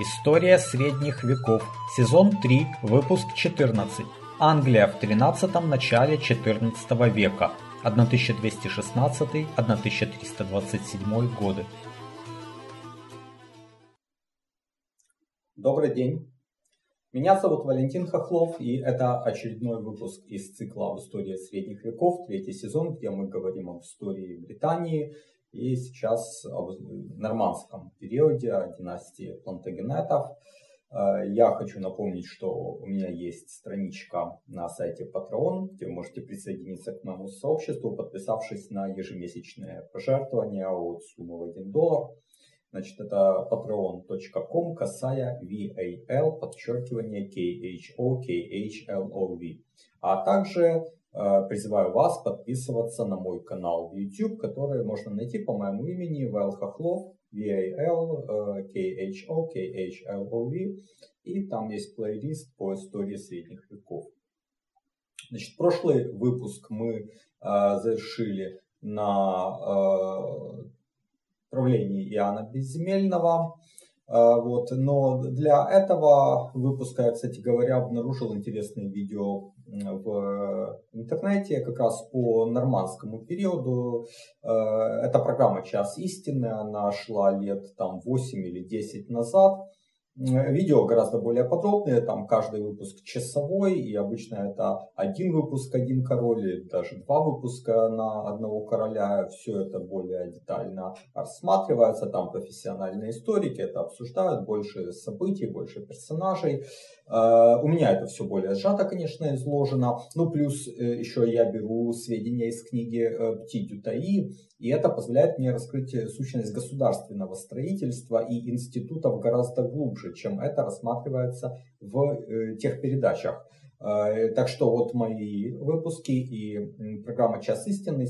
История средних веков. Сезон 3, выпуск 14. Англия в 13 начале 14 века. 1216-1327 годы. Добрый день. Меня зовут Валентин Хохлов, и это очередной выпуск из цикла об истории средних веков, третий сезон, где мы говорим об истории Британии и сейчас об нормандском периоде династии Плантагенетов. Э, я хочу напомнить, что у меня есть страничка на сайте Patreon, где вы можете присоединиться к моему сообществу, подписавшись на ежемесячные пожертвования от суммы в 1 доллар. Значит, это patreon.com, касая VAL, подчеркивание KHO, KHLOV. А также Э, призываю вас подписываться на мой канал в YouTube, который можно найти по моему имени Вайл Хохлов, V-A-L, K-H-O, K-H-L-O-V. И там есть плейлист по истории средних веков. Значит, прошлый выпуск мы э, завершили на э, правлении Иоанна Безземельного. Э, вот. Но для этого выпуска я, кстати говоря, обнаружил интересное видео в интернете как раз по нормандскому периоду. Э, эта программа «Час истины», она шла лет там 8 или 10 назад. Видео гораздо более подробные, там каждый выпуск часовой, и обычно это один выпуск, один король, или даже два выпуска на одного короля. Все это более детально рассматривается, там профессиональные историки это обсуждают, больше событий, больше персонажей. Э, у меня это все более сжато, конечно, изложено. Ну, плюс э, еще я беру сведения из книги э, Пти Дютаи, и это позволяет мне раскрыть сущность государственного строительства и институтов гораздо глубже, чем это рассматривается в тех передачах. Э, так что вот мои выпуски и программа «Час истины»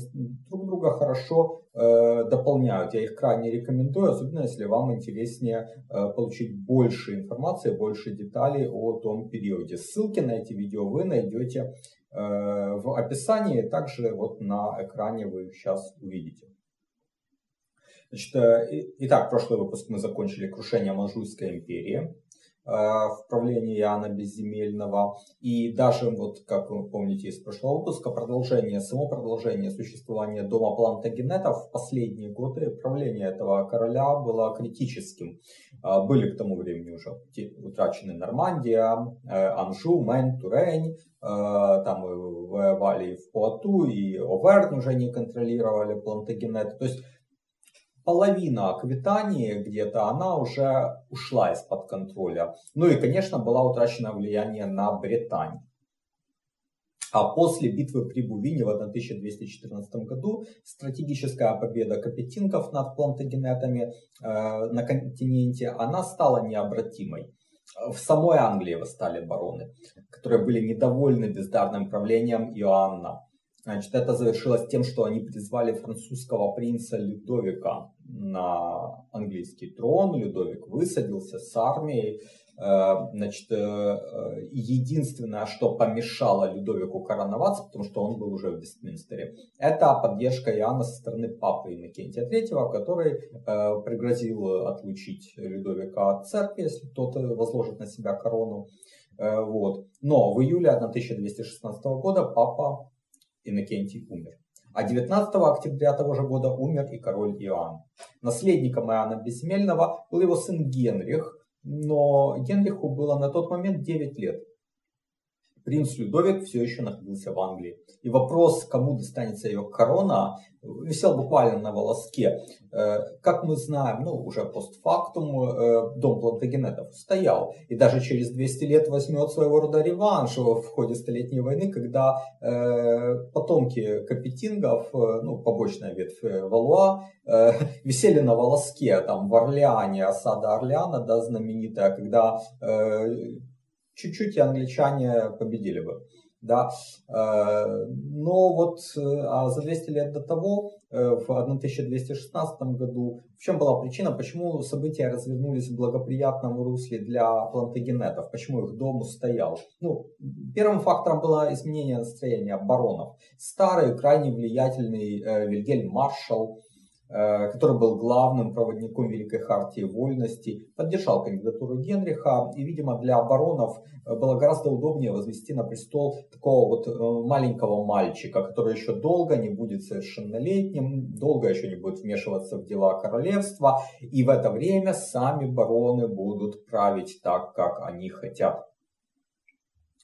друг друга хорошо э, дополняют. Я их крайне рекомендую, особенно если вам интереснее э, получить больше информации, больше деталей о том периоде. Ссылки на эти видео вы найдете в описании, также вот на экране вы их сейчас увидите. Значит, итак, прошлый выпуск мы закончили крушение Манжуйской империи. Э, в правлении Иоанна Безземельного. И даже, вот, как вы помните из прошлого выпуска, продолжение, само продолжение существования дома Плантагенетов в последние годы правления этого короля было критическим. Э, были к тому времени уже утрачены Нормандия, э, Анжу, Мэн, Турень, там воевали в Пуату, и Оверн уже не контролировали Плантагенеты. То есть половина Аквитании где-то, она уже ушла из-под контроля. Ну и, конечно, была утрачена влияние на Британь. А после битвы при Бувине в 1214 году стратегическая победа капетинков над плантагенетами э, на континенте, она стала необратимой. В самой Англии восстали бароны, которые были недовольны бездарным правлением Иоанна. Значит, это завершилось тем, что они призвали французского принца Людовика на английский трон. Людовик высадился с армией. Э, значит, э, единственное, что помешало Людовику короноваться, потому что он был уже в Вестминстере, это поддержка Иоанна со стороны папы Иннокентия III, который э, пригрозил отлучить Людовика от церкви, если тот возложит на себя корону. Вот. Но в июле 1216 года папа Иннокентий умер. А 19 октября того же года умер и король Иоанн. Наследником Иоанна Безземельного был его сын Генрих, но Генриху было на тот момент 9 лет. Принц Людовик все еще находился в Англии. И вопрос, кому достанется ее корона, висел буквально на волоске. Э, как мы знаем, ну, уже постфактум, э, дом Плантагенетов стоял. И даже через 200 лет возьмет своего рода реванш в ходе Столетней войны, когда э, потомки Капетингов, ну, побочная ветвь Валуа, висели на волоске, там, в Орлеане, осада Орлеана, да, знаменитая, когда чуть-чуть и англичане победили бы. Да. Э, но вот э, а за 200 лет до того, э, в 1216 году, в чем была причина, почему события развернулись в благоприятном русле для плантагенетов, почему их дом устоял? Ну, первым фактором было изменение настроения баронов. Старый, крайне влиятельный Вильгельм Маршал, который был главным проводником Великой Хартии Вольности, поддержал кандидатуру Генриха, и, видимо, для баронов э, было гораздо удобнее возвести на престол такого вот э, маленького мальчика, который еще долго не будет совершеннолетним, долго еще не будет вмешиваться в дела королевства, и в это время сами бароны будут править так, как они хотят.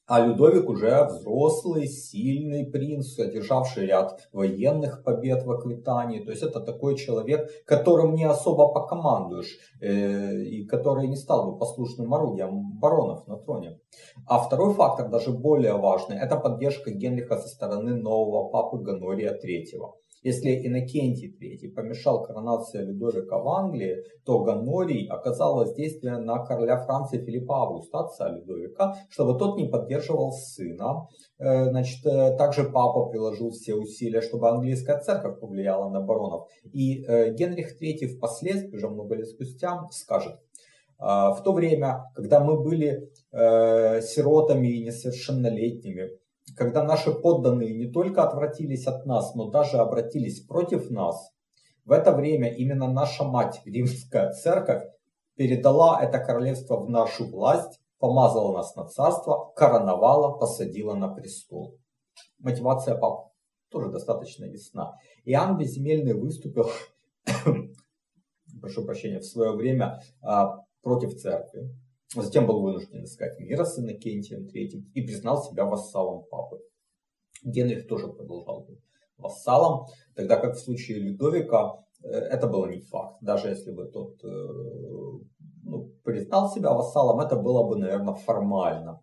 А Людовик уже взрослый, сильный принц, одержавший ряд военных побед в Аквитании. То есть это такой человек, которым не особо покомандуешь, э, и который не стал бы послушным орудием баронов на троне. А второй фактор, даже более важный, это поддержка Генриха со стороны нового папы Ганория III. Если Иннокентий III помешал коронации Людовика в Англии, то Ганорий оказал воздействие на короля Франции Филиппа Августа, отца Людовика, чтобы тот не поддерживал сына. Э, значит, э, также папа приложил все усилия, чтобы английская церковь повлияла на баронов. И э, Генрих III впоследствии, уже много лет спустя, скажет, в то время, когда мы были сиротами и несовершеннолетними, когда наши подданные не только отвратились от нас, но даже обратились против нас, в это время именно наша мать, римская церковь, передала это королевство в нашу власть, помазала нас на царство, короновала, посадила на престол. Мотивация пап тоже достаточно ясна. Иоанн Безземельный выступил, прошу прощения, в свое время а, против церкви. Затем был вынужден искать мира с Иннокентием III и признал себя вассалом папы. Генрих тоже продолжал быть вассалом, тогда как в случае Людовика э, это было не факт. Даже если бы тот э, ну, признал себя вассалом, это было бы, наверное, формально.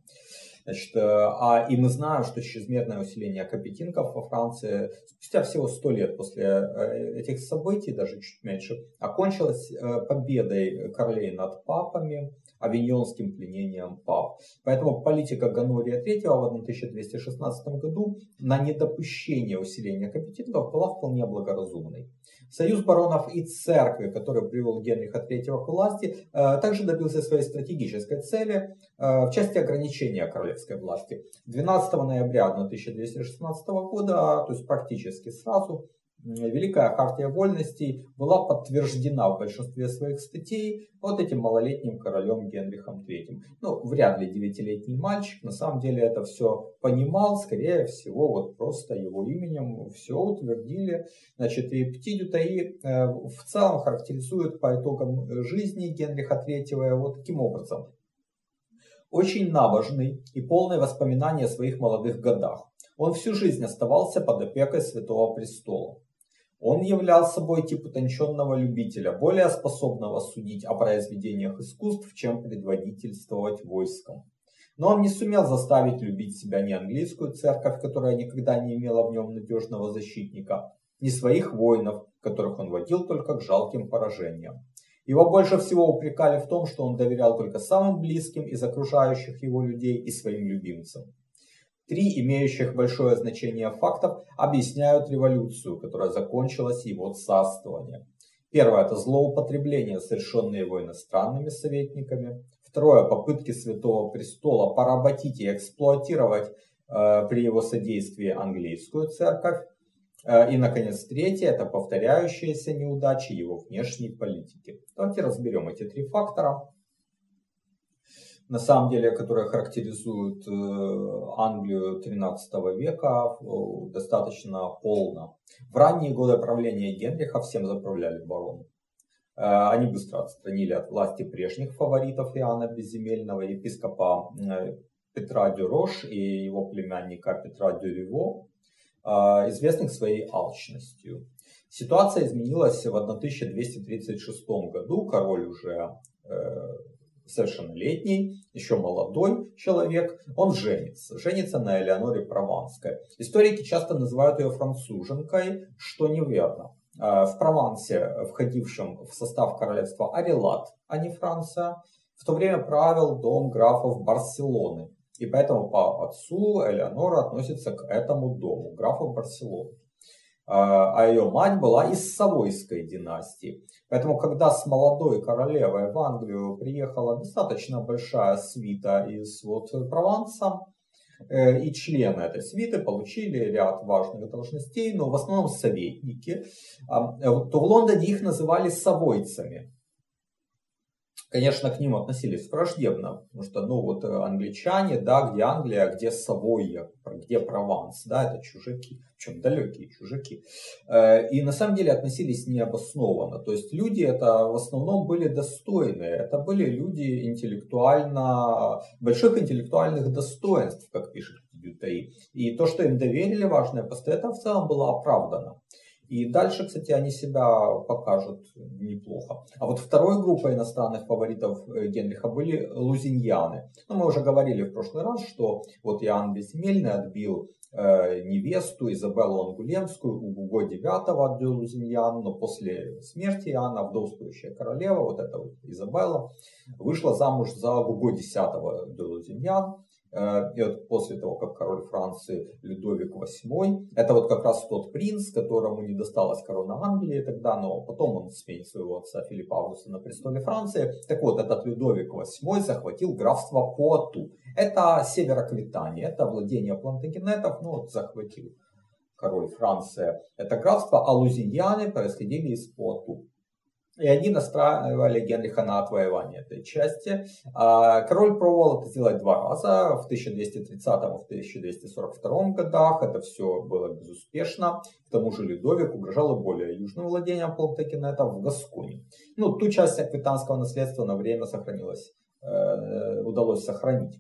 Значит, э, а, и мы знаем, что чрезмерное усиление капетинков во Франции спустя всего сто лет после этих событий, даже чуть меньше, окончилось победой королей над папами, авиньонским пленением пап. Поэтому политика Ганория III в 1216 году на недопущение усиления компетентов была вполне благоразумной. Союз баронов и церкви, который привел Генриха III к власти, э, также добился своей стратегической цели э, в части ограничения королевской власти. 12 ноября 1216 года, то есть практически сразу, Великая хартия вольностей была подтверждена в большинстве своих статей вот этим малолетним королем Генрихом III. Ну, вряд ли девятилетний мальчик, на самом деле это все понимал, скорее всего, вот просто его именем все утвердили. Значит, и Птидю Таи э, в целом характеризует по итогам жизни Генриха III вот таким образом. Очень набожный и полный воспоминаний о своих молодых годах. Он всю жизнь оставался под опекой Святого Престола. Он являл собой тип утонченного любителя, более способного судить о произведениях искусств, чем предводительствовать войском. Но он не сумел заставить любить себя ни английскую церковь, которая никогда не имела в нем надежного защитника, ни своих воинов, которых он водил только к жалким поражениям. Его больше всего упрекали в том, что он доверял только самым близким из окружающих его людей и своим любимцам. Три имеющих большое значение фактов объясняют революцию, которая закончилась его царствованием. Первое – это злоупотребление, совершенное его иностранными советниками. Второе – попытки Святого Престола поработить и эксплуатировать э, при его содействии английскую церковь. Э, и, наконец, третье – это повторяющиеся неудачи его внешней политики. Давайте разберем эти три фактора на самом деле, которые характеризуют э, Англию 13 века достаточно полно. В ранние годы правления Генриха всем заправляли бароны. Э, они быстро отстранили от власти прежних фаворитов Иоанна Безземельного, епископа э, Петра Дюрош и его племянника Петра Дюрево, известных своей алчностью. Ситуация изменилась в 1236 году. Король уже совершеннолетний, еще молодой человек, он женится. Женится на Элеоноре Прованской. Историки часто называют ее француженкой, что неверно. А, в Провансе, входившем в состав королевства Арелат, а не Франция, в то время правил дом графов Барселоны. И поэтому по отцу Элеонора относится к этому дому, графов Барселоны. А, а ее мать была из Савойской династии. Поэтому, когда с молодой королевой в Англию приехала достаточно большая свита из вот Прованса, Э, и члены этой свиты получили ряд важных должностей, но в основном советники, а, то в Лондоне их называли совойцами конечно, к ним относились враждебно, потому что, ну, вот э, англичане, да, где Англия, где Савойя, где Прованс, да, это чужаки, причем далекие чужаки. Э, и на самом деле относились необоснованно. То есть люди это в основном были достойные, это были люди интеллектуально, больших интеллектуальных достоинств, как пишет Дютей. И то, что им доверили важное посты, это в целом было оправдано. И дальше, кстати, они себя покажут неплохо. А вот второй группой иностранных фаворитов э, Генриха были лузиньяны. Ну, мы уже говорили в прошлый раз, что вот Иоанн Безземельный отбил э, невесту Изабеллу Ангулемскую у Гуго IX от Лузиньян, но после смерти Иоанна вдовствующая королева, вот эта вот Изабелла, вышла замуж за Гуго X де Лузиньян, и вот после того, как король Франции Людовик VIII, это вот как раз тот принц, которому не досталась корона Англии тогда, но потом он сменит своего отца Филиппа Августа на престоле Франции. Так вот, этот Людовик VIII захватил графство Пуату. Это север Аквитании, это владение плантагенетов, ну вот захватил король Франции это графство, а лузиньяне происходили из Пуату. И они настраивали Генриха на отвоевание этой части. А, король пробовал это сделать два раза, в 1230 и в 1242 годах. Это все было безуспешно. К тому же Людовик угрожал и более южным владением Плантагенета в Гасконе. Ну, ту часть аквитанского наследства на время сохранилось, э, удалось сохранить.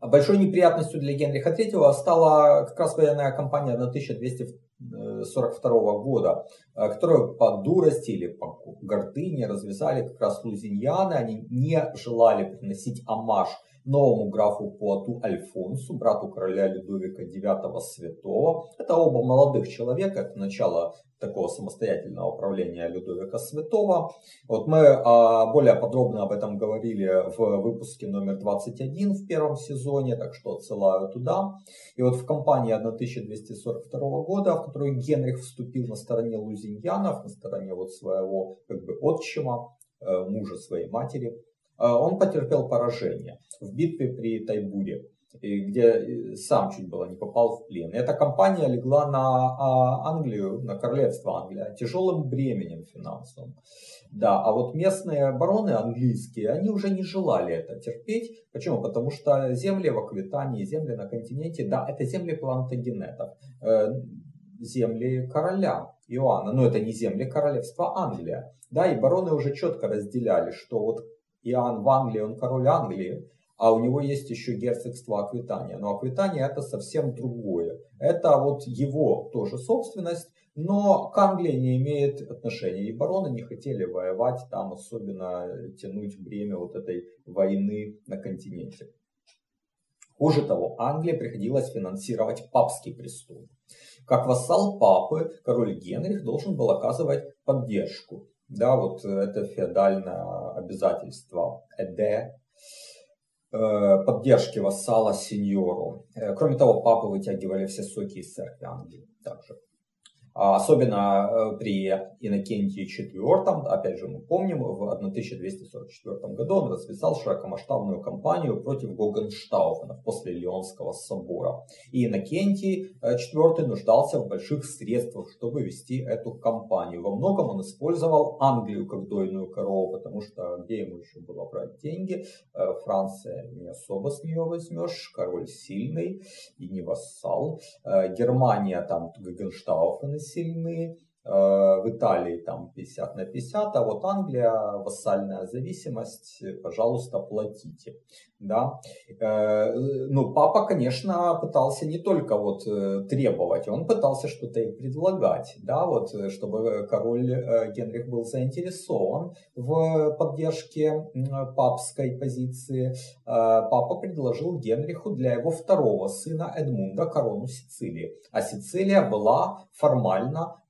Большой неприятностью для Генриха III стала как раз военная кампания на 1200 1942 года, э, которую по дурости или по гордыне развязали как раз лузиньяны. Они не желали приносить амаш новому графу Пуату Альфонсу, брату короля Людовика IX Святого. Это оба молодых человека, это начало такого самостоятельного правления Людовика Святого. Вот мы а, более подробно об этом говорили в выпуске номер 21 в первом сезоне, так что отсылаю туда. И вот в кампании 1242 года, в которую Генрих вступил на стороне лузиньянов, на стороне вот своего как бы отчима, э, мужа своей матери, э, он потерпел поражение в битве при Тайбуре где э, сам чуть было не попал в плен. Эта компания легла на а, Англию, на королевство Англия, тяжелым бременем финансовым. Да, а вот местные бароны английские, они уже не желали это терпеть. Почему? Потому что земли в Аквитании, земли на континенте, да, это земли плантагенетов, э, земли короля Иоанна, но это не земли королевства Англия. Да, и бароны уже четко разделяли, что вот Иоанн в Англии, он король Англии, а у него есть еще герцогство Аквитания. Но Аквитания это совсем другое. Это вот его тоже собственность, но к Англии не имеет отношения. И бароны не хотели воевать там, особенно тянуть бремя вот этой войны на континенте. Хуже того, Англии приходилось финансировать папский престол. Как вассал папы, король Генрих должен был оказывать поддержку. Да, вот это феодальное обязательство Эде поддержки вассала сеньору. Э, кроме того, папы вытягивали все соки из церкви Англии также. А особенно э, при Иннокентии IV, опять же мы помним, в 1244 году он развязал широкомасштабную кампанию против Гогенштауфенов после Леонского собора. И Иннокентий IV нуждался в больших средствах, чтобы вести эту кампанию. Во многом он использовал Англию как дойную корову, потому что где ему еще было брать деньги? Франция не особо с нее возьмешь, король сильный и не вассал. Германия там Гогенштауфены сильны, э, в Италии там 50 на 50, а вот Англия, вассальная зависимость, пожалуйста, платите да. Э, ну, папа, конечно, пытался не только вот э, требовать, он пытался что-то и предлагать, да, вот, э, чтобы король Генрих был заинтересован в поддержке папской позиции. Папа предложил Генриху для его второго сына Эдмунда корону Сицилии, а Сицилия была формально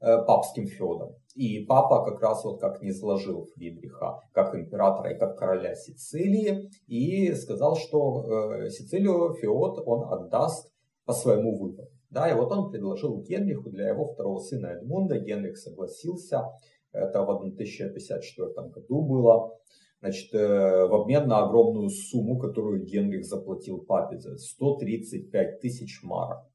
папским феодом. И папа как раз вот как не сложил Фридриха как императора и как короля Сицилии и сказал, что э, Сицилию Феод он отдаст по своему выбору. Да, и вот он предложил Генриху для его второго сына Эдмунда. Генрих согласился. Это в 1054 году было. Значит, э, в обмен на огромную сумму, которую Генрих заплатил папе, 135 тысяч марок.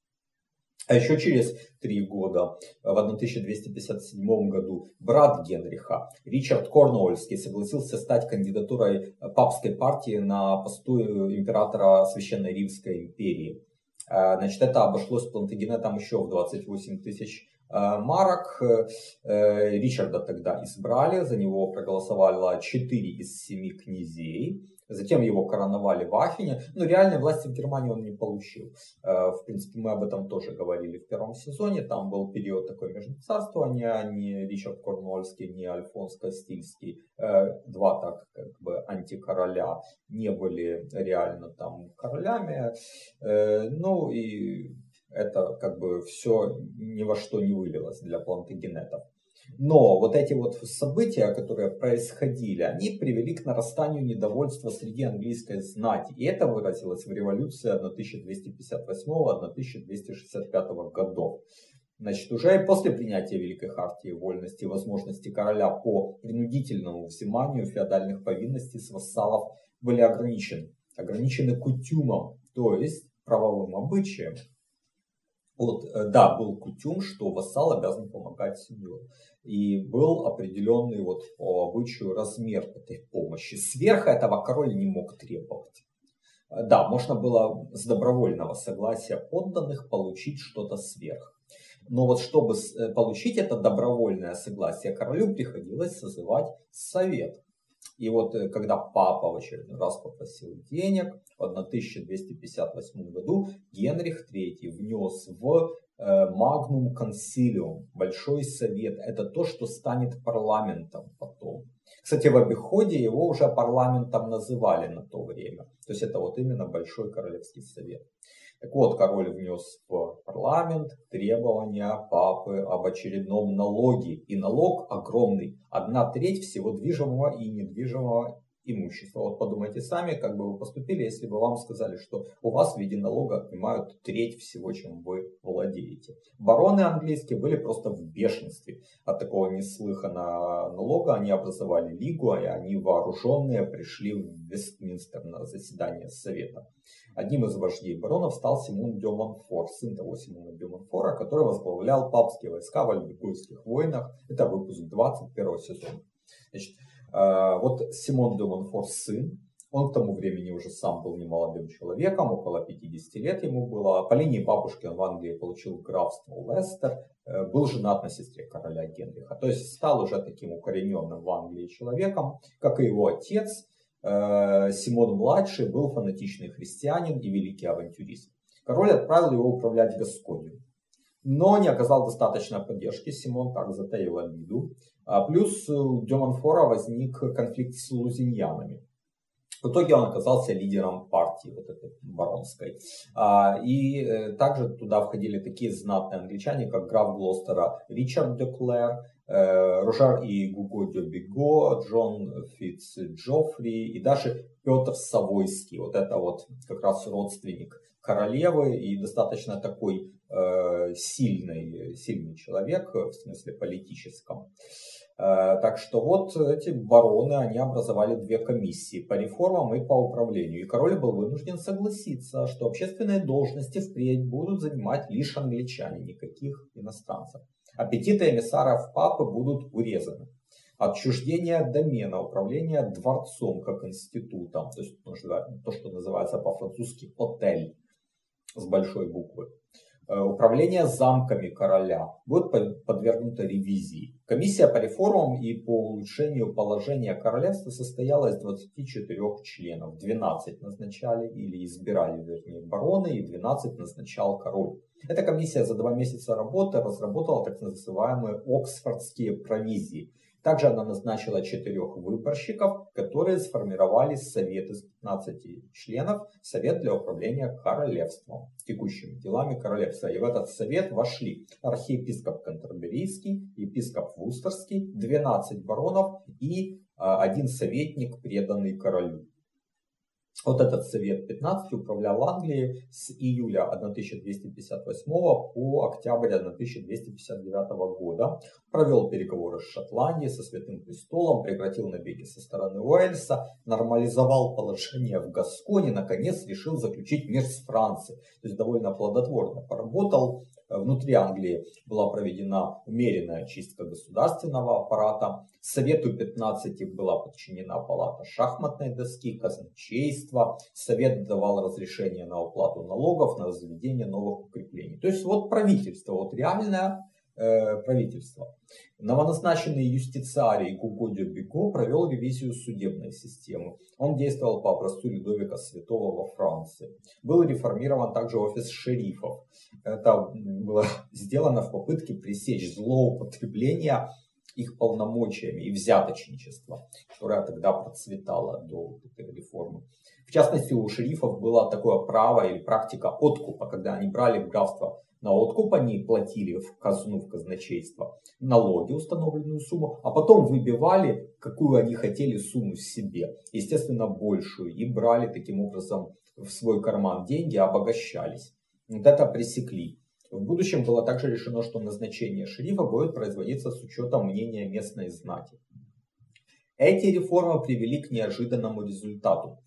А еще через три года, в 1257 году, брат Генриха, Ричард Корнуольский, согласился стать кандидатурой папской партии на посту императора Священной Римской империи. А, значит, это обошлось Плантагенетом еще в 28 тысяч марок. Э, Ричарда тогда избрали, за него проголосовало 4 из 7 князей. Затем его короновали в Ахене, но реальной власти в Германии он не получил. Э, в принципе, мы об этом тоже говорили в первом сезоне. Там был период такой между царствования, ни Ричард Корнуольский, ни Альфонс Кастильский, э, два так как бы антикороля, не были реально там королями. Э, ну и это как бы все ни во что не вылилось для плантагенетов. Но вот эти вот события, которые происходили, они привели к нарастанию недовольства среди английской знати. И это выразилось в революции 1258-1265 годов. Значит, уже после принятия Великой Хартии вольности и возможности короля по принудительному взиманию феодальных повинностей с вассалов были ограничены. Ограничены кутюмом, то есть правовым обычаем. Вот, э, да, был кутюм, что вассал обязан помогать сеньору. И был определенный вот по обычаю размер этой помощи. Сверх этого король не мог требовать. Э, да, можно было с добровольного согласия подданных получить что-то сверх. Но вот чтобы э, получить это добровольное согласие, королю приходилось созывать совет. И вот э, когда папа в очередной раз попросил денег, в 1258 году Генрих III внес в э, Консилиум, Большой Совет. Это то, что станет парламентом потом. Кстати, в обиходе его уже парламентом называли на то время. То есть это вот именно Большой Королевский Совет. Так вот, король внес в парламент требования папы об очередном налоге. И налог огромный. Одна треть всего движимого и недвижимого имущества. Вот подумайте сами, как бы вы поступили, если бы вам сказали, что у вас в виде налога отнимают треть всего, чем вы владеете. Бароны английские были просто в бешенстве от такого неслыханного налога. Они образовали лигу, и они вооруженные пришли в Вестминстер на заседание Совета. Одним из вождей баронов стал Симон де Монфор, сын того Симона де Монфора, который возглавлял папские войска в Альбигойских войнах. Это выпуск 21 сезона. Значит, э, вот Симон де Монфор сын, он к тому времени уже сам был немолодым человеком, около 50 лет ему было. По линии бабушки он в Англии получил графство Лестер, э, был женат на сестре короля Генриха. То есть стал уже таким укорененным в Англии человеком, как и его отец, Симон-младший был фанатичный христианин и великий авантюрист. Король отправил его управлять Гасконью. Но не оказал достаточной поддержки, Симон так затаил обиду. А плюс у Демонфора возник конфликт с лузиньянами. В итоге он оказался лидером партии вот этой баронской. А, и э, также туда входили такие знатные англичане, как граф Глостера Ричард де Клэр, Э, Рожар и Гуго де Биго, Джон Фитц Джоффри и даже Петр Савойский. Вот это вот как раз родственник королевы и достаточно такой э, сильный, сильный человек в смысле политическом. Э, так что вот эти бароны, они образовали две комиссии по реформам и по управлению. И король был вынужден согласиться, что общественные должности впредь будут занимать лишь англичане, никаких иностранцев. Аппетиты эмиссаров папы будут урезаны. Отчуждение домена, управление дворцом как институтом, то есть то, что называется по-французски отель с большой буквы. Э, управление замками короля будет подвергнуто ревизии. Комиссия по реформам и по улучшению положения королевства состояла из 24 членов. 12 назначали или избирали, вернее, бароны, и 12 назначал король. Эта комиссия за два месяца работы разработала так называемые Оксфордские провизии – также она назначила четырех выборщиков, которые сформировали совет из 15 членов, совет для управления королевством, текущими делами королевства. И в этот совет вошли архиепископ Кантерберийский, епископ Вустерский, 12 баронов и а, один советник, преданный королю. Вот этот Совет 15 управлял Англией с июля 1258 по октябрь 1259 года. Провел переговоры с Шотландией, со Святым Престолом, прекратил набеги со стороны Уэльса, нормализовал положение в Гасконе, наконец решил заключить мир с Францией. То есть довольно плодотворно поработал. Внутри Англии была проведена умеренная чистка государственного аппарата. Совету 15 была подчинена палата шахматной доски, казначейства. Совет давал разрешение на уплату налогов, на возведение новых укреплений. То есть вот правительство, вот реальное правительства. Новоназначенный юстициарий Гугодио Биго провел ревизию судебной системы. Он действовал по образцу Людовика Святого во Франции. Был реформирован также офис шерифов. Это было сделано в попытке пресечь злоупотребление их полномочиями и взяточничество, которое тогда процветало до этой реформы. В частности, у шерифов было такое право или практика откупа, когда они брали в графство на откуп они платили в казну, в казначейство налоги, установленную сумму, а потом выбивали, какую они хотели сумму себе, естественно, большую, и брали таким образом в свой карман деньги, обогащались. Вот это пресекли. В будущем было также решено, что назначение шерифа будет производиться с учетом мнения местной знати. Эти реформы привели к неожиданному результату.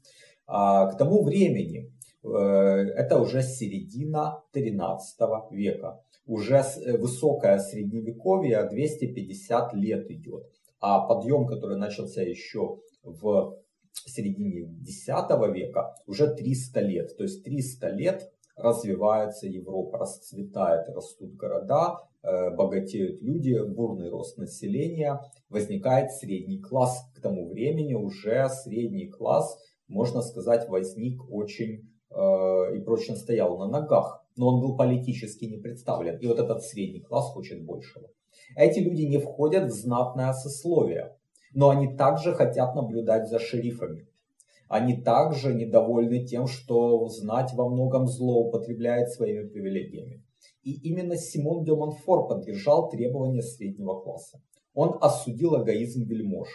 А, к тому времени это уже середина 13 века. Уже э, высокое средневековье 250 лет идет. А подъем, который начался еще в середине X века, уже 300 лет. То есть 300 лет развивается Европа, расцветает, растут города, э, богатеют люди, бурный рост населения, возникает средний класс. К тому времени уже средний класс, можно сказать, возник очень Э, и прочно стоял на ногах, но он был политически не представлен. И вот этот средний класс хочет большего. Эти люди не входят в знатное сословие, но они также хотят наблюдать за шерифами. Они также недовольны тем, что знать во многом злоупотребляет своими привилегиями. И именно Симон де Монфор поддержал требования среднего класса. Он осудил эгоизм вельмож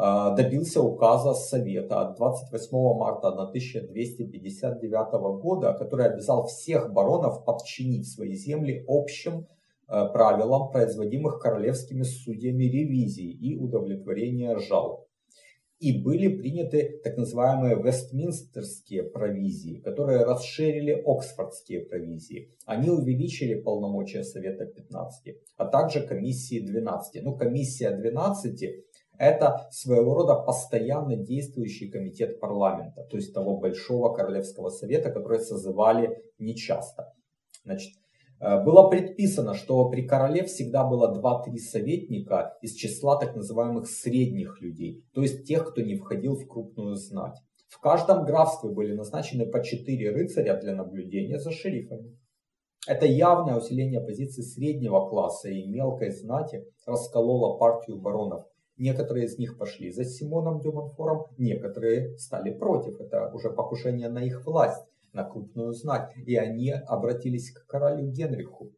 добился указа Совета от 28 марта 1259 года, который обязал всех баронов подчинить свои земли общим а, правилам, производимых королевскими судьями ревизии и удовлетворения жалоб. И были приняты так называемые вестминстерские провизии, которые расширили оксфордские провизии. Они увеличили полномочия Совета 15, а также комиссии 12. Ну, комиссия 12 это своего рода постоянно действующий комитет парламента, то есть того большого королевского совета, который созывали нечасто. Значит, э, было предписано, что при короле всегда было 2-3 советника из числа так называемых средних людей, то есть тех, кто не входил в крупную знать. В каждом графстве были назначены по 4 рыцаря для наблюдения за шерифами. Это явное усиление позиции среднего класса и мелкой знати раскололо партию баронов Некоторые из них пошли за Симоном Дюмонфором, некоторые стали против. Это уже покушение на их власть, на крупную знать. И они обратились к королю Генриху.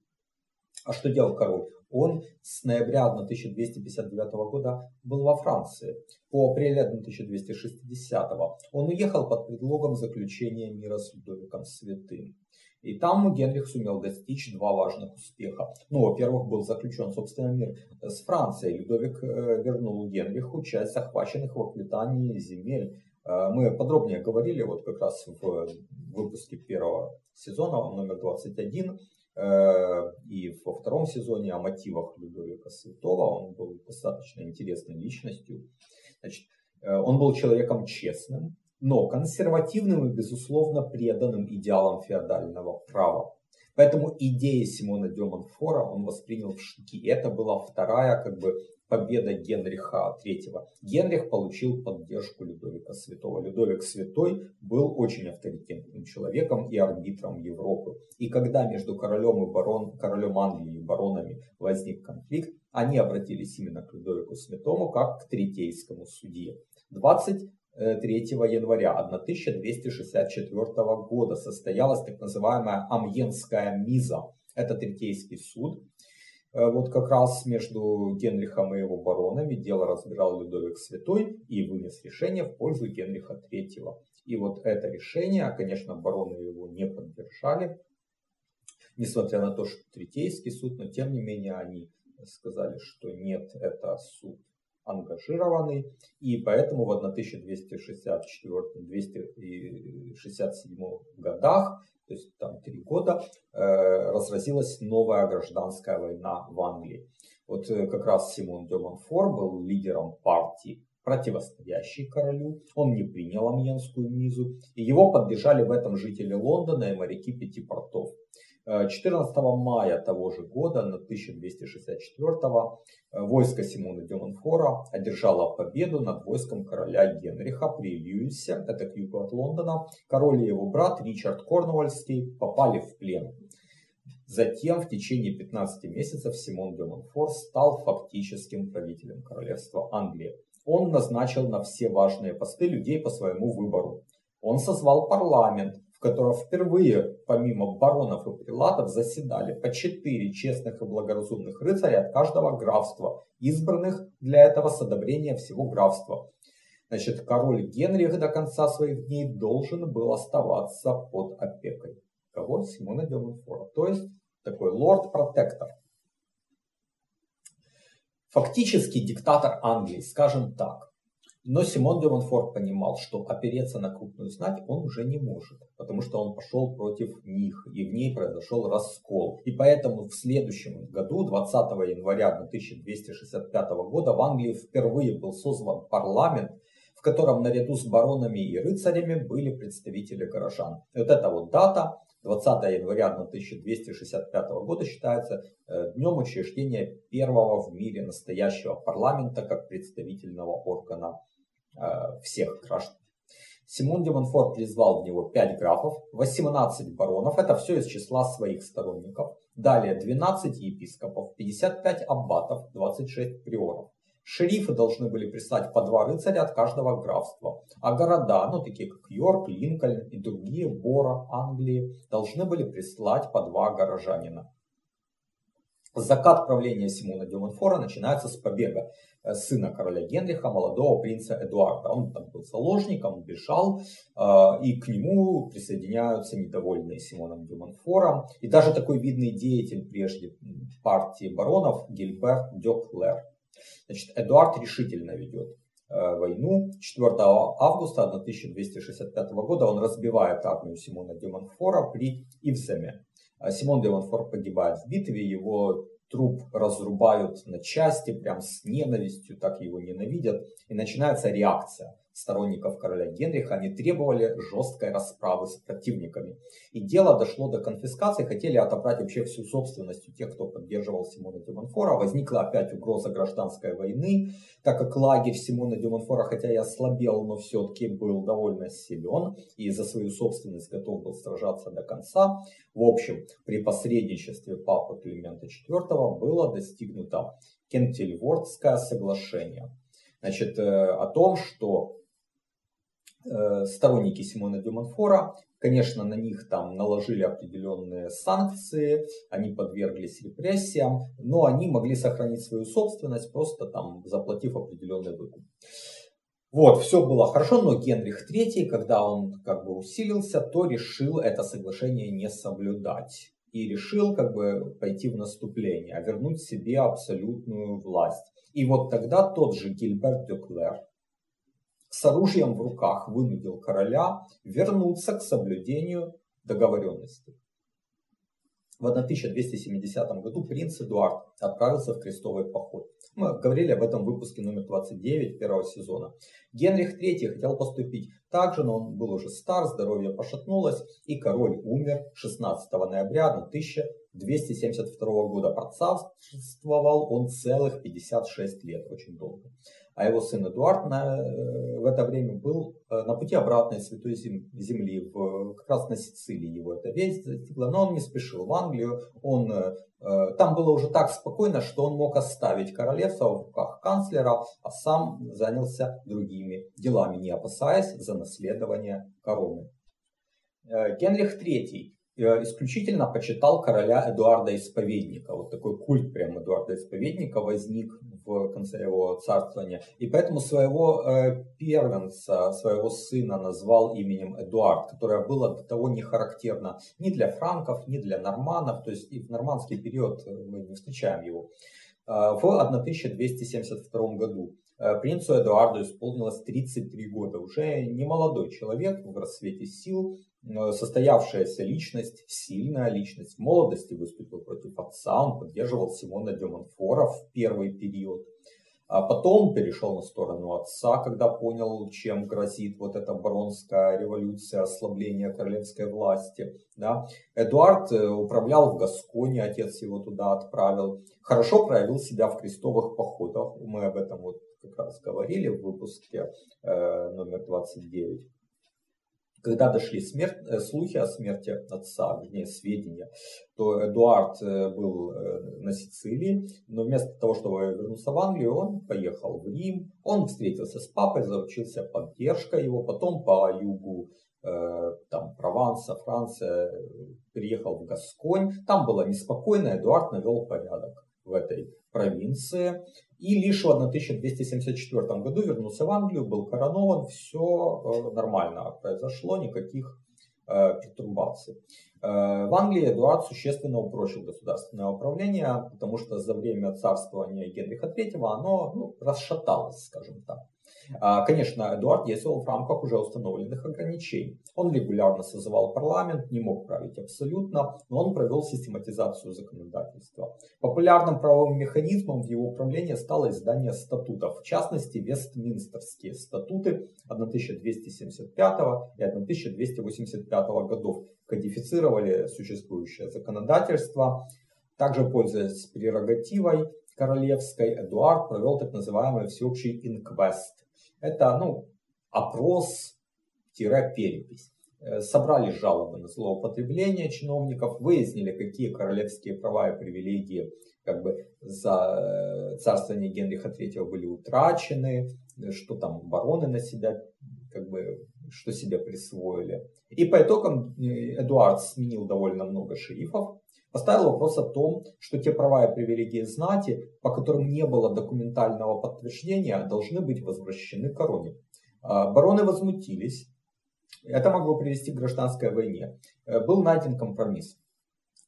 А что делал король? Он с ноября 1259 года был во Франции. По апрель 1260 он уехал под предлогом заключения мира с Людовиком Святым. И там Генрих сумел достичь два важных успеха. Ну, во-первых, был заключен, собственно, мир с Францией. Людовик э, вернул Генриху часть захваченных в Аквитании земель. Э, мы подробнее говорили вот как раз в выпуске первого сезона, номер 21, э, и во втором сезоне о мотивах Людовика Святого. Он был достаточно интересной личностью. Значит, он был человеком честным, но консервативным и, безусловно, преданным идеалам феодального права. Поэтому идеи Симона де Монфора он воспринял в штыки. Это была вторая как бы, победа Генриха III. Генрих получил поддержку Людовика Святого. Людовик Святой был очень авторитетным человеком и арбитром Европы. И когда между королем, и барон, королем Англии и баронами возник конфликт, они обратились именно к Людовику Святому как к третейскому судье. 20 3 января 1264 года состоялась так называемая Амьенская миза. Это Третейский суд. Э, вот как раз между Генрихом и его баронами дело разбирал Людовик Святой и вынес решение в пользу Генриха III. И вот это решение, конечно, бароны его не поддержали, несмотря на то, что Третейский суд, но тем не менее они сказали, что нет, это суд ангажированный, и поэтому в 1264-267 годах, то есть там три года, э, разразилась новая гражданская война в Англии. Вот э, как раз Симон де Монфор был лидером партии, противостоящей королю. Он не принял Амьенскую мизу, и его поддержали в этом жители Лондона и моряки пяти портов. 14 мая того же года, на 1264 войско Симона де Монфора одержало победу над войском короля Генриха при Льюисе, это к югу от Лондона. Король и его брат Ричард Корнуольский попали в плен. Затем в течение 15 месяцев Симон де Монфор стал фактическим правителем королевства Англии. Он назначил на все важные посты людей по своему выбору. Он созвал парламент, котором впервые, помимо баронов и прилатов, заседали по четыре честных и благоразумных рыцаря от каждого графства, избранных для этого с одобрения всего графства. Значит, король Генрих до конца своих дней должен был оставаться под опекой. Кого? Симона де Монфора. То есть такой лорд-протектор. Фактически диктатор Англии, скажем так. Но Симон де Монфорт понимал, что опереться на крупную знать он уже не может, потому что он пошел против них, и в ней произошел раскол. И поэтому в следующем году, 20 января 1265 года, в Англии впервые был создан парламент, в котором наряду с баронами и рыцарями были представители горожан. И вот эта вот дата, 20 января 1265 года, считается э, днем учреждения первого в мире настоящего парламента как представительного органа всех граждан. Симон де Монфор призвал в него 5 графов, 18 баронов, это все из числа своих сторонников. Далее 12 епископов, 55 аббатов, 26 приоров. Шерифы должны были прислать по два рыцаря от каждого графства. А города, ну такие как Йорк, Линкольн и другие, Бора, Англии, должны были прислать по два горожанина. Закат правления Симона де Монфора начинается с побега э, сына короля Генриха, молодого принца Эдуарда. Он там был заложником, бежал, э, и к нему присоединяются недовольные Симоном де Монфором. И даже такой видный деятель прежде партии баронов Гильберт де Клер. Значит, Эдуард решительно ведет э, войну. 4 августа 1265 года он разбивает армию Симона де Монфора при Ивземе. А Симон де Монфор погибает в битве, его труп разрубают на части, прям с ненавистью, так его ненавидят. И начинается реакция сторонников короля Генриха, они требовали жесткой расправы с противниками. И дело дошло до конфискации, хотели отобрать вообще всю собственность у тех, кто поддерживал Симона де Монфора. Возникла опять угроза гражданской войны, так как лагерь Симона де Монфора, хотя и ослабел, но все-таки был довольно силен и за свою собственность готов был сражаться до конца. В общем, при посредничестве папы Климента IV было достигнуто Кентильвордское соглашение. Значит, э, о том, что сторонники Симона де Монфора, конечно, на них там наложили определенные санкции, они подверглись репрессиям, но они могли сохранить свою собственность, просто там заплатив определенный выкуп. Вот, все было хорошо, но Генрих III, когда он как бы усилился, то решил это соглашение не соблюдать. И решил как бы пойти в наступление, а вернуть себе абсолютную власть. И вот тогда тот же Гильберт де Клер, с оружием в руках вынудил короля вернуться к соблюдению договоренности. В 1270 году принц Эдуард отправился в крестовый поход. Мы говорили об этом в выпуске номер 29 первого сезона. Генрих III хотел поступить так же, но он был уже стар, здоровье пошатнулось, и король умер 16 ноября 1272 года. Процарствовал он целых 56 лет, очень долго а его сын Эдуард на, э, в это время был э, на пути обратной Святой Земли, в, как раз на Сицилии его эта весть достигла, но он не спешил в Англию, он, э, там было уже так спокойно, что он мог оставить королевство в руках канцлера, а сам занялся другими делами, не опасаясь за наследование короны. Генрих III Э, исключительно почитал короля Эдуарда Исповедника. Вот такой культ прям Эдуарда Исповедника возник в конце его царствования. И поэтому своего э, первенца, своего сына назвал именем Эдуард, которое было до того не характерно ни для франков, ни для норманов. То есть и в нормандский период мы не встречаем его. Э, в 1272 году принцу Эдуарду исполнилось 33 года. Уже не молодой человек в рассвете сил, Э, состоявшаяся личность, сильная личность. В молодости выступил против отца, он поддерживал Симона де Монфора в первый период. А потом перешел на сторону отца, когда понял, чем грозит вот эта баронская революция, ослабление королевской власти. Да. Эдуард э, управлял в Гасконе, отец его туда отправил. Хорошо проявил себя в крестовых походах. Мы об этом вот как раз говорили в выпуске э, номер 29. Когда дошли смерть, э, слухи о смерти отца, вернее сведения, то Эдуард э, был э, на Сицилии, но вместо того, чтобы вернуться в Англию, он поехал в Рим, он встретился с папой, заручился поддержкой его, потом по югу там, Прованса, Франция, приехал в Гасконь, там было неспокойно, Эдуард навел порядок в этой провинции. И лишь в 1274 году вернулся в Англию, был коронован, все э, нормально произошло, никаких э, пертурбаций. Э, в Англии Эдуард существенно упрочил государственное управление, потому что за время царствования Генриха III оно ну, расшаталось, скажем так. А, конечно, Эдуард действовал в рамках уже установленных ограничений. Он регулярно созывал парламент, не мог править абсолютно, но он провел систематизацию законодательства. Популярным правовым механизмом в его управлении стало издание статутов, в частности Вестминстерские статуты 1275 и 1285 годов кодифицировали существующее законодательство. Также, пользуясь прерогативой королевской, Эдуард провел так называемый всеобщий инквест, это ну, опрос-перепись. Э, собрали жалобы на злоупотребление чиновников, выяснили, какие королевские права и привилегии как бы за э, царствование Генриха III были утрачены, что там бароны на себя как бы что себе присвоили. И по итогам э, Эдуард сменил довольно много шерифов, поставил вопрос о том, что те права и привилегии знати, по которым не было документального подтверждения, должны быть возвращены короне. А, бароны возмутились. Это могло привести к гражданской войне. Э, был найден компромисс.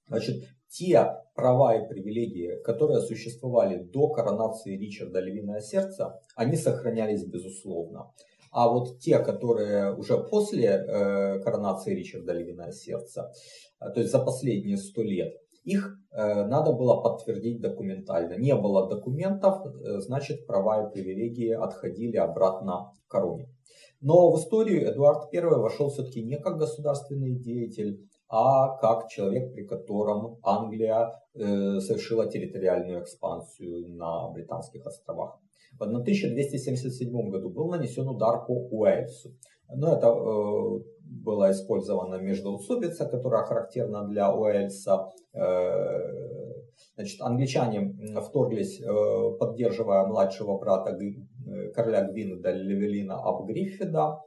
Значит, те права и привилегии, которые существовали до коронации Ричарда Львиное Сердце, они сохранялись безусловно. А вот те, которые уже после э, коронации Ричарда Львиное Сердце, э, то есть за последние сто лет, их э, надо было подтвердить документально. Не было документов, значит права и привилегии отходили обратно к короне. Но в историю Эдуард I вошел все-таки не как государственный деятель, а как человек, при котором Англия совершила территориальную экспансию на Британских островах. В 1277 году был нанесен удар по Уэльсу. Но это э, была использована междоусобица, которая характерна для Уэльса. Э, значит, англичане вторглись, э, поддерживая младшего брата э, короля Гвинеда Левелина Абгриффида.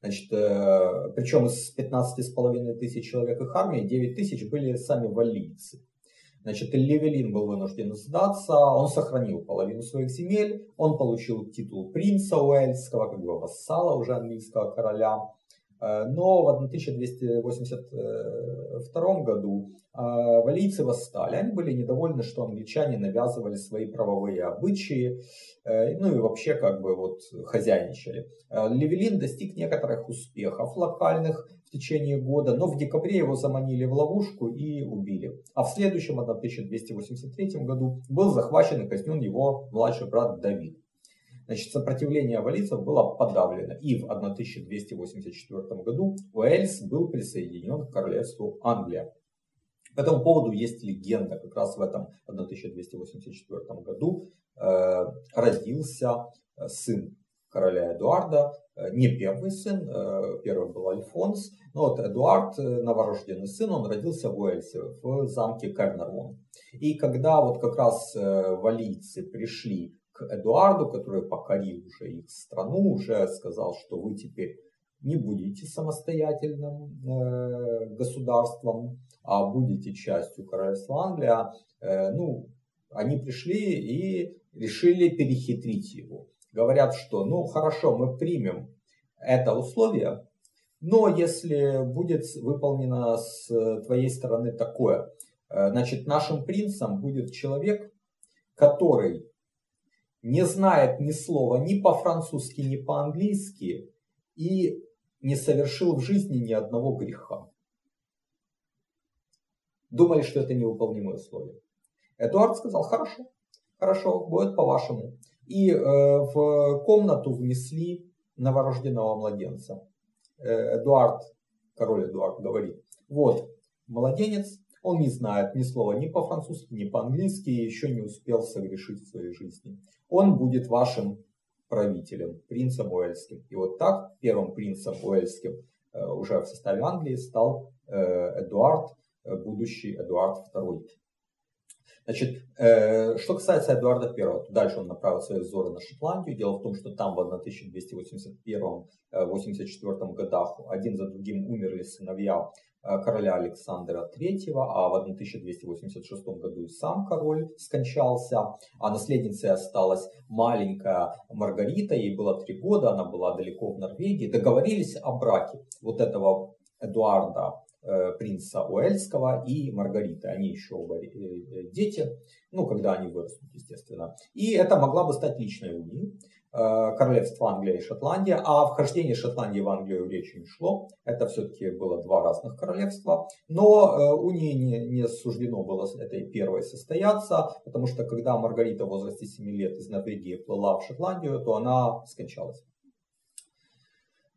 Значит, э, причем из 15,5 тысяч человек их армии 9 тысяч были сами валлийцы. Значит, Левелин был вынужден сдаться, он сохранил половину своих земель, он получил титул принца Уэльского, как бы вассала уже английского короля. Э, но в 1282 году э, валийцы восстали. Они были недовольны, что англичане навязывали свои правовые обычаи, э, ну и вообще как бы вот хозяйничали. Левелин достиг некоторых успехов локальных течение года, но в декабре его заманили в ловушку и убили. А в следующем, 1283 году, был захвачен и казнен его младший брат Давид. Значит, сопротивление валийцев было подавлено, и в 1284 году Уэльс был присоединен к королевству Англия. По этому поводу есть легенда. Как раз в этом 1284 году э, родился э, сын короля Эдуарда, не первый сын, э, первый был Альфонс, но вот Эдуард, новорожденный сын, он родился в Уэльсе, в замке Кернервон. И когда вот как раз валийцы пришли к Эдуарду, который покорил уже их страну, уже сказал, что вы теперь не будете самостоятельным э, государством, а будете частью королевства Англия. Э, ну, они пришли и решили перехитрить его. Говорят, что ну хорошо, мы примем это условие, но если будет выполнено с твоей стороны такое, э, значит нашим принцем будет человек, который не знает ни слова ни по-французски, ни по-английски и не совершил в жизни ни одного греха. Думали, что это невыполнимое условие. Эдуард сказал, хорошо, хорошо, будет по-вашему. И э, в комнату внесли новорожденного младенца. Э, Эдуард, король Эдуард говорит, вот, младенец, он не знает ни слова ни по-французски, ни по-английски, и еще не успел согрешить в своей жизни. Он будет вашим правителем, принцем Уэльским. И вот так первым принцем Уэльским э, уже в составе Англии стал э, Эдуард, будущий Эдуард II. Значит, э, что касается Эдуарда I, дальше он направил свои взоры на Шотландию. Дело в том, что там в 1281-84 э, годах один за другим умерли сыновья э, короля Александра III, а в 1286 году и сам король скончался, а наследницей осталась маленькая Маргарита, ей было три года, она была далеко в Норвегии. Договорились о браке вот этого Эдуарда принца Уэльского и Маргариты. Они еще оба э, э, дети, ну, когда они вырастут, естественно. И это могла бы стать личной унией королевства Англия и Шотландия, а вхождение Шотландии в Англию речи не шло. Это все-таки было два разных королевства. Но унии не, не суждено было этой первой состояться, потому что когда Маргарита в возрасте 7 лет из Норвегии плыла в Шотландию, то она скончалась.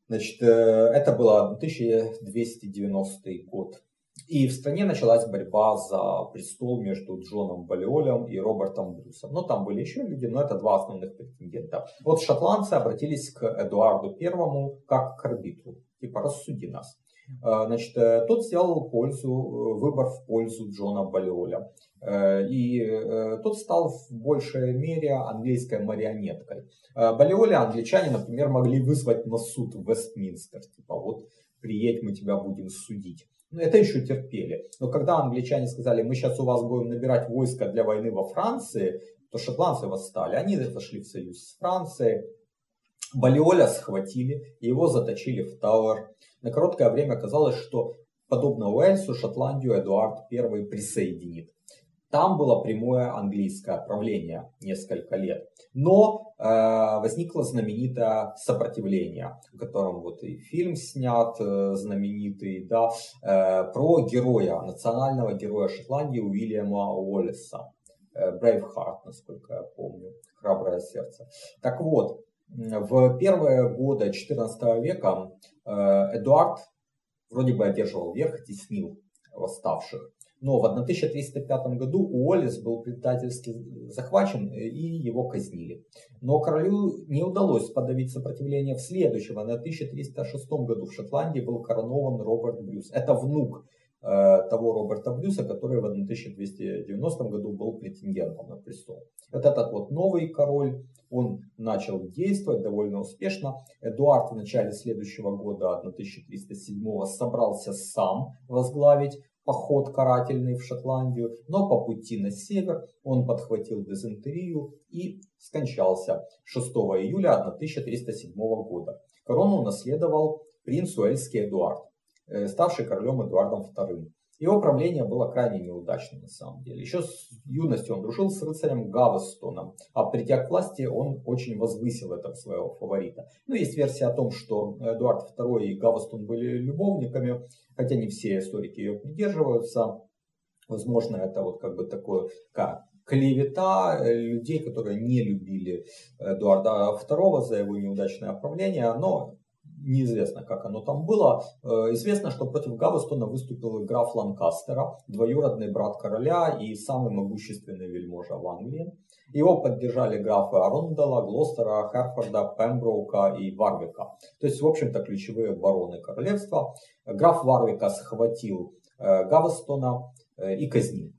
Значит, э, это было 1290 год. И в стране началась борьба за престол между Джоном Балиолем и Робертом Брюсом. Но там были еще люди, но это два основных претендента. Вот шотландцы обратились к Эдуарду Первому как к арбитру. Типа, рассуди нас. Э, значит, э, тот сделал пользу, выбор в пользу Джона Балиоля. Э, и э, тот стал в большей мере английской марионеткой. Э, Балиоли англичане, например, могли вызвать на суд в Вестминстер. Типа вот приедь, мы тебя будем судить. Ну, это еще терпели. Но когда англичане сказали, мы сейчас у вас будем набирать войска для войны во Франции, то шотландцы восстали. Они зашли в союз с Францией. Балиоля схватили, его заточили в Тауэр. На короткое время казалось, что подобно Уэльсу Шотландию Эдуард I присоединит. Там было прямое английское правление несколько лет. Но э, возникло знаменитое сопротивление, о котором вот и фильм снят э, знаменитый, да, э, про героя, национального героя Шотландии Уильяма Уоллеса. Э, Брейвхарт, насколько я помню, храброе сердце. Так вот, в первые годы XIV века э, Эдуард вроде бы одерживал верх, теснил восставших. Но в 1305 году Уоллес был предательски захвачен э, и его казнили. Но королю не удалось подавить сопротивление в следующем. В 1306 году в Шотландии был коронован Роберт Брюс. Это внук того Роберта Брюса, который в 1290 году был претендентом на престол. Вот этот вот новый король, он начал действовать довольно успешно. Эдуард в начале следующего года, 1307, собрался сам возглавить поход карательный в Шотландию, но по пути на север он подхватил дизентерию и скончался 6 июля 1307 года. Корону наследовал принц Уэльский Эдуард, э, ставший королем Эдуардом II. Его правление было крайне неудачным на самом деле. Еще с юности он дружил с рыцарем Гавестоном, а придя к власти, он очень возвысил этого своего фаворита. Ну, есть версия о том, что Эдуард II и Гавестон были любовниками, хотя не все историки ее придерживаются. Возможно, это вот как бы такое, как клевета людей, которые не любили Эдуарда II за его неудачное правление, но неизвестно, как оно там было. Э, известно, что против Гавестона выступил граф Ланкастера, двоюродный брат короля и самый могущественный вельможа в Англии. Его поддержали графы Арундала, Глостера, Херфорда, Пемброука и Варвика. То есть, в общем-то, ключевые бароны королевства. Граф Варвика схватил э, Гавестона э, и казнил.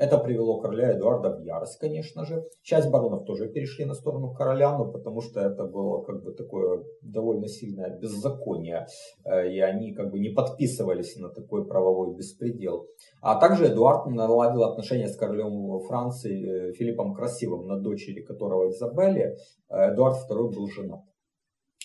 Это привело короля Эдуарда в ярость, конечно же. Часть баронов тоже перешли на сторону короля, но потому что это было как бы такое довольно сильное беззаконие, э, и они как бы не подписывались на такой правовой беспредел. А также Эдуард наладил отношения с королем Франции э, Филиппом Красивым, на дочери которого Изабелле э, Эдуард II был женат.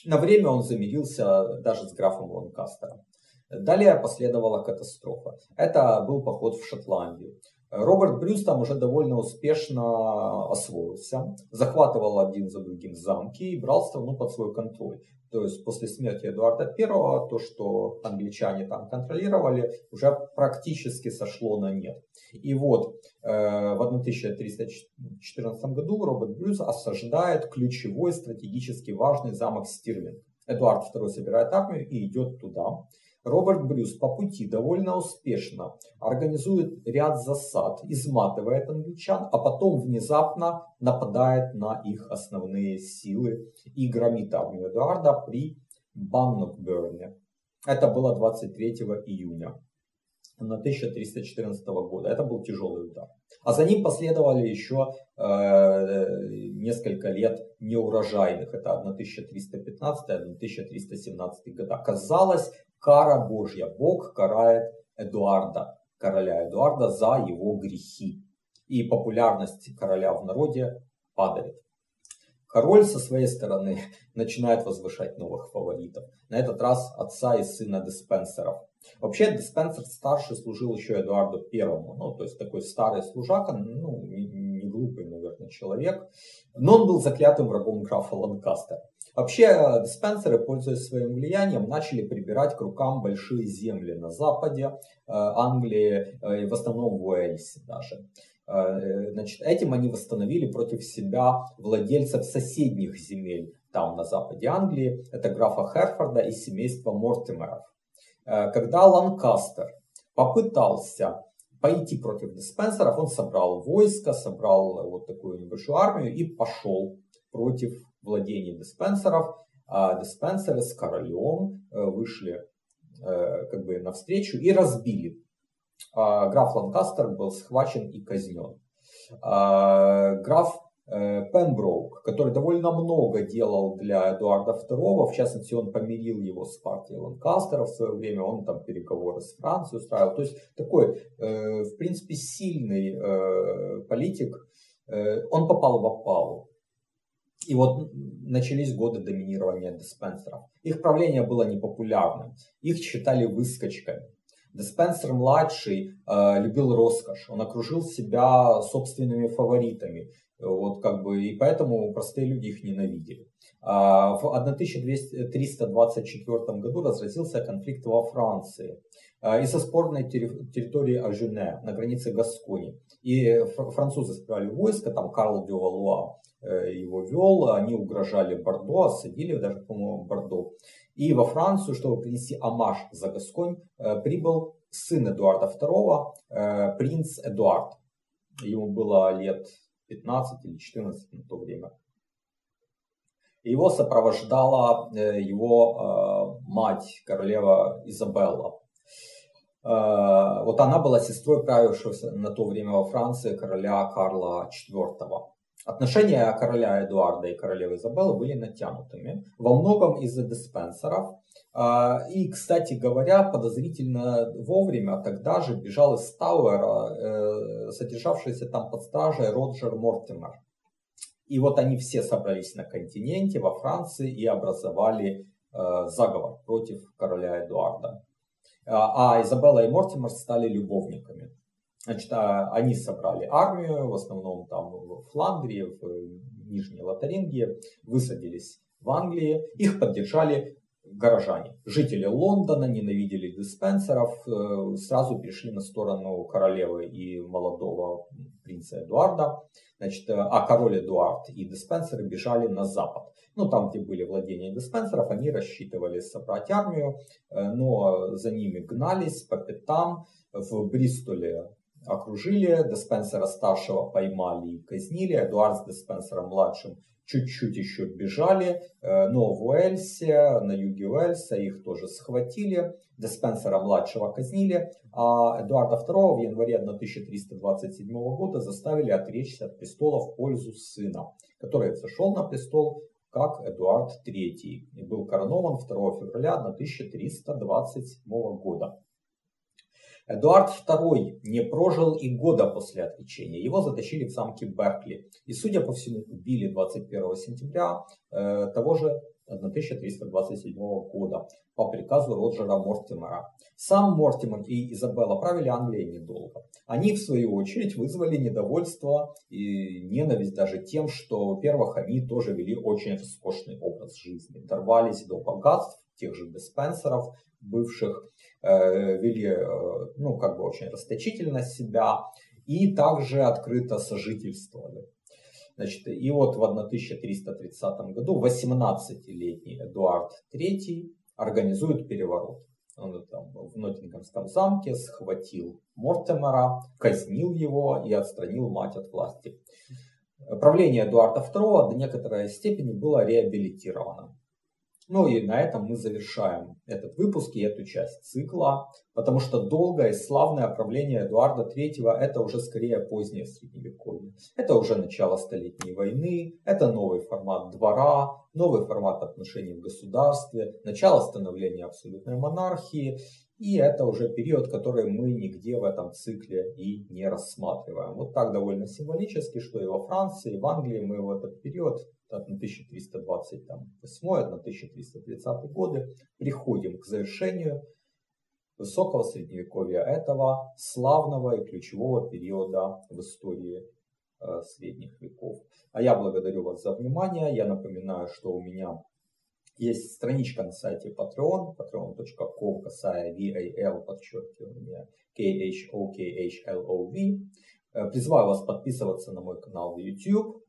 На время он замирился даже с графом Ланкастером. Далее последовала катастрофа. Это был поход в Шотландию. Роберт Брюс там уже довольно успешно освоился, захватывал один за другим замки и брал страну под свой контроль. То есть после смерти Эдуарда I то, что англичане там контролировали, уже практически сошло на нет. И вот э, в 1314 году Роберт Брюс осаждает ключевой стратегически важный замок Стирлинг. Эдуард II собирает армию и идет туда. Роберт Брюс по пути довольно успешно организует ряд засад, изматывает англичан, а потом внезапно нападает на их основные силы и громит армию Эдуарда при Баннокберне. Это было 23 июня на 1314 года. Это был тяжелый удар. А за ним последовали еще э, несколько лет неурожайных. Это 1315-1317 года. Казалось, кара Божья. Бог карает Эдуарда, короля Эдуарда, за его грехи. И популярность короля в народе падает. Король со своей стороны начинает возвышать новых фаворитов. На этот раз отца и сына Диспенсеров. Вообще Диспенсер старший служил еще Эдуарду Первому. Ну, то есть такой старый служака, ну, наверное, человек. Но он был заклятым врагом графа Ланкастера. Вообще, э, диспенсеры, пользуясь своим влиянием, начали прибирать к рукам большие земли на западе э, Англии, э, в основном в Уэльсе даже. Значит, этим они восстановили против себя владельцев соседних земель там на западе Англии. Это графа Херфорда и семейство Мортимеров. Когда Ланкастер попытался пойти против диспенсеров, он собрал войско, собрал вот такую небольшую армию и пошел против владений диспенсеров, а диспенсеры с королем э, вышли э, как бы навстречу и разбили. А граф Ланкастер был схвачен и казнен. А граф э, Пемброук, который довольно много делал для Эдуарда II, в частности, он помирил его с партией Ланкастера в свое время, он там переговоры с Францией устраивал. То есть такой, в принципе, сильный политик, он попал в опалу. И вот начались годы доминирования диспенсеров. Их правление было непопулярным, их считали выскочками. Диспенсер-младший э, любил роскошь, он окружил себя собственными фаворитами, вот как бы, и поэтому простые люди их ненавидели. А в 1324 году разразился конфликт во Франции из-за спорной территории Ажюне на границе Гаскони. И французы собрали войско, там Карл де Валуа Э, его вел, они угрожали Бордо, осадили даже, по-моему, Бордо. И во Францию, чтобы принести амаш за Гасконь, э, прибыл сын Эдуарда II, э, принц Эдуард. Ему было лет 15 или 14 на то время. Его сопровождала его мать, королева Изабелла. Вот она была сестрой правившего на то время во Франции короля Карла IV. Отношения короля Эдуарда и королевы Изабеллы были натянутыми, во многом из-за диспенсеров. А, и, кстати говоря, подозрительно вовремя тогда же бежал из Тауэра э, содержавшийся там под стражей Роджер Мортимер. И вот они все собрались на континенте, во Франции, и образовали э, заговор против короля Эдуарда. А, а Изабелла и Мортимер стали любовниками. Значит, а, они собрали армию, в основном там в Фландрии, в Нижней Лотарингии, высадились в Англии, их поддержали горожане. Жители Лондона ненавидели диспенсеров, э, сразу перешли на сторону королевы и молодого принца Эдуарда. Значит, э, а король Эдуард и диспенсеры бежали на запад. Ну, там, где были владения диспенсеров, они рассчитывали собрать армию, э, но за ними гнались по пятам. В Бристоле окружили, Деспенсера старшего поймали и казнили, Эдуард с Деспенсером младшим чуть-чуть еще бежали, э, но в Уэльсе, на юге Уэльса их тоже схватили, Деспенсера младшего казнили, а Эдуарда II в январе 1327 года заставили отречься от престола в пользу сына, который зашел на престол как Эдуард III и был коронован 2 февраля 1327 года. Эдуард II не прожил и года после отречения. Его затащили в замке Беркли. И, судя по всему, убили 21 сентября э, того же 1327 года по приказу Роджера Мортимера. Сам Мортимер и Изабелла правили Англией недолго. Они, в свою очередь, вызвали недовольство и ненависть даже тем, что, во-первых, они тоже вели очень роскошный образ жизни, дорвались до богатств тех же диспенсеров бывших, Э, вели, э, ну, как бы очень расточительно себя и также открыто сожительствовали. Значит, и вот в 1330 году 18-летний Эдуард III организует переворот. Он там в Ноттингемском замке схватил Мортемера, казнил его и отстранил мать от власти. Правление Эдуарда II до некоторой степени было реабилитировано. Ну и на этом мы завершаем этот выпуск и эту часть цикла, потому что долгое и славное правление Эдуарда III это уже скорее позднее средневековье. Это уже начало Столетней войны, это новый формат двора, новый формат отношений в государстве, начало становления абсолютной монархии. И это уже период, который мы нигде в этом цикле и не рассматриваем. Вот так довольно символически, что и во Франции, и в Англии мы в этот период 1328-1330 годы, приходим к завершению высокого средневековья этого славного и ключевого периода в истории э, средних веков. А я благодарю вас за внимание. Я напоминаю, что у меня есть страничка на сайте Patreon, patreon.com, касая VAL, подчеркивание, K-H-O-K-H-L-O-V. Э, призываю вас подписываться на мой канал в YouTube,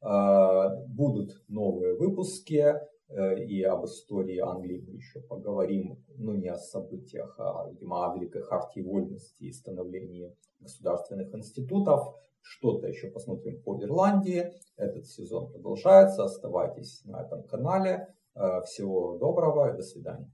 будут новые выпуски э, и об истории Англии мы еще поговорим, ну не о событиях, а, видимо, о Великой Хартии Вольности и становлении государственных институтов. Что-то еще посмотрим по Ирландии. Этот сезон продолжается. Оставайтесь на этом канале. Э, всего доброго и до свидания.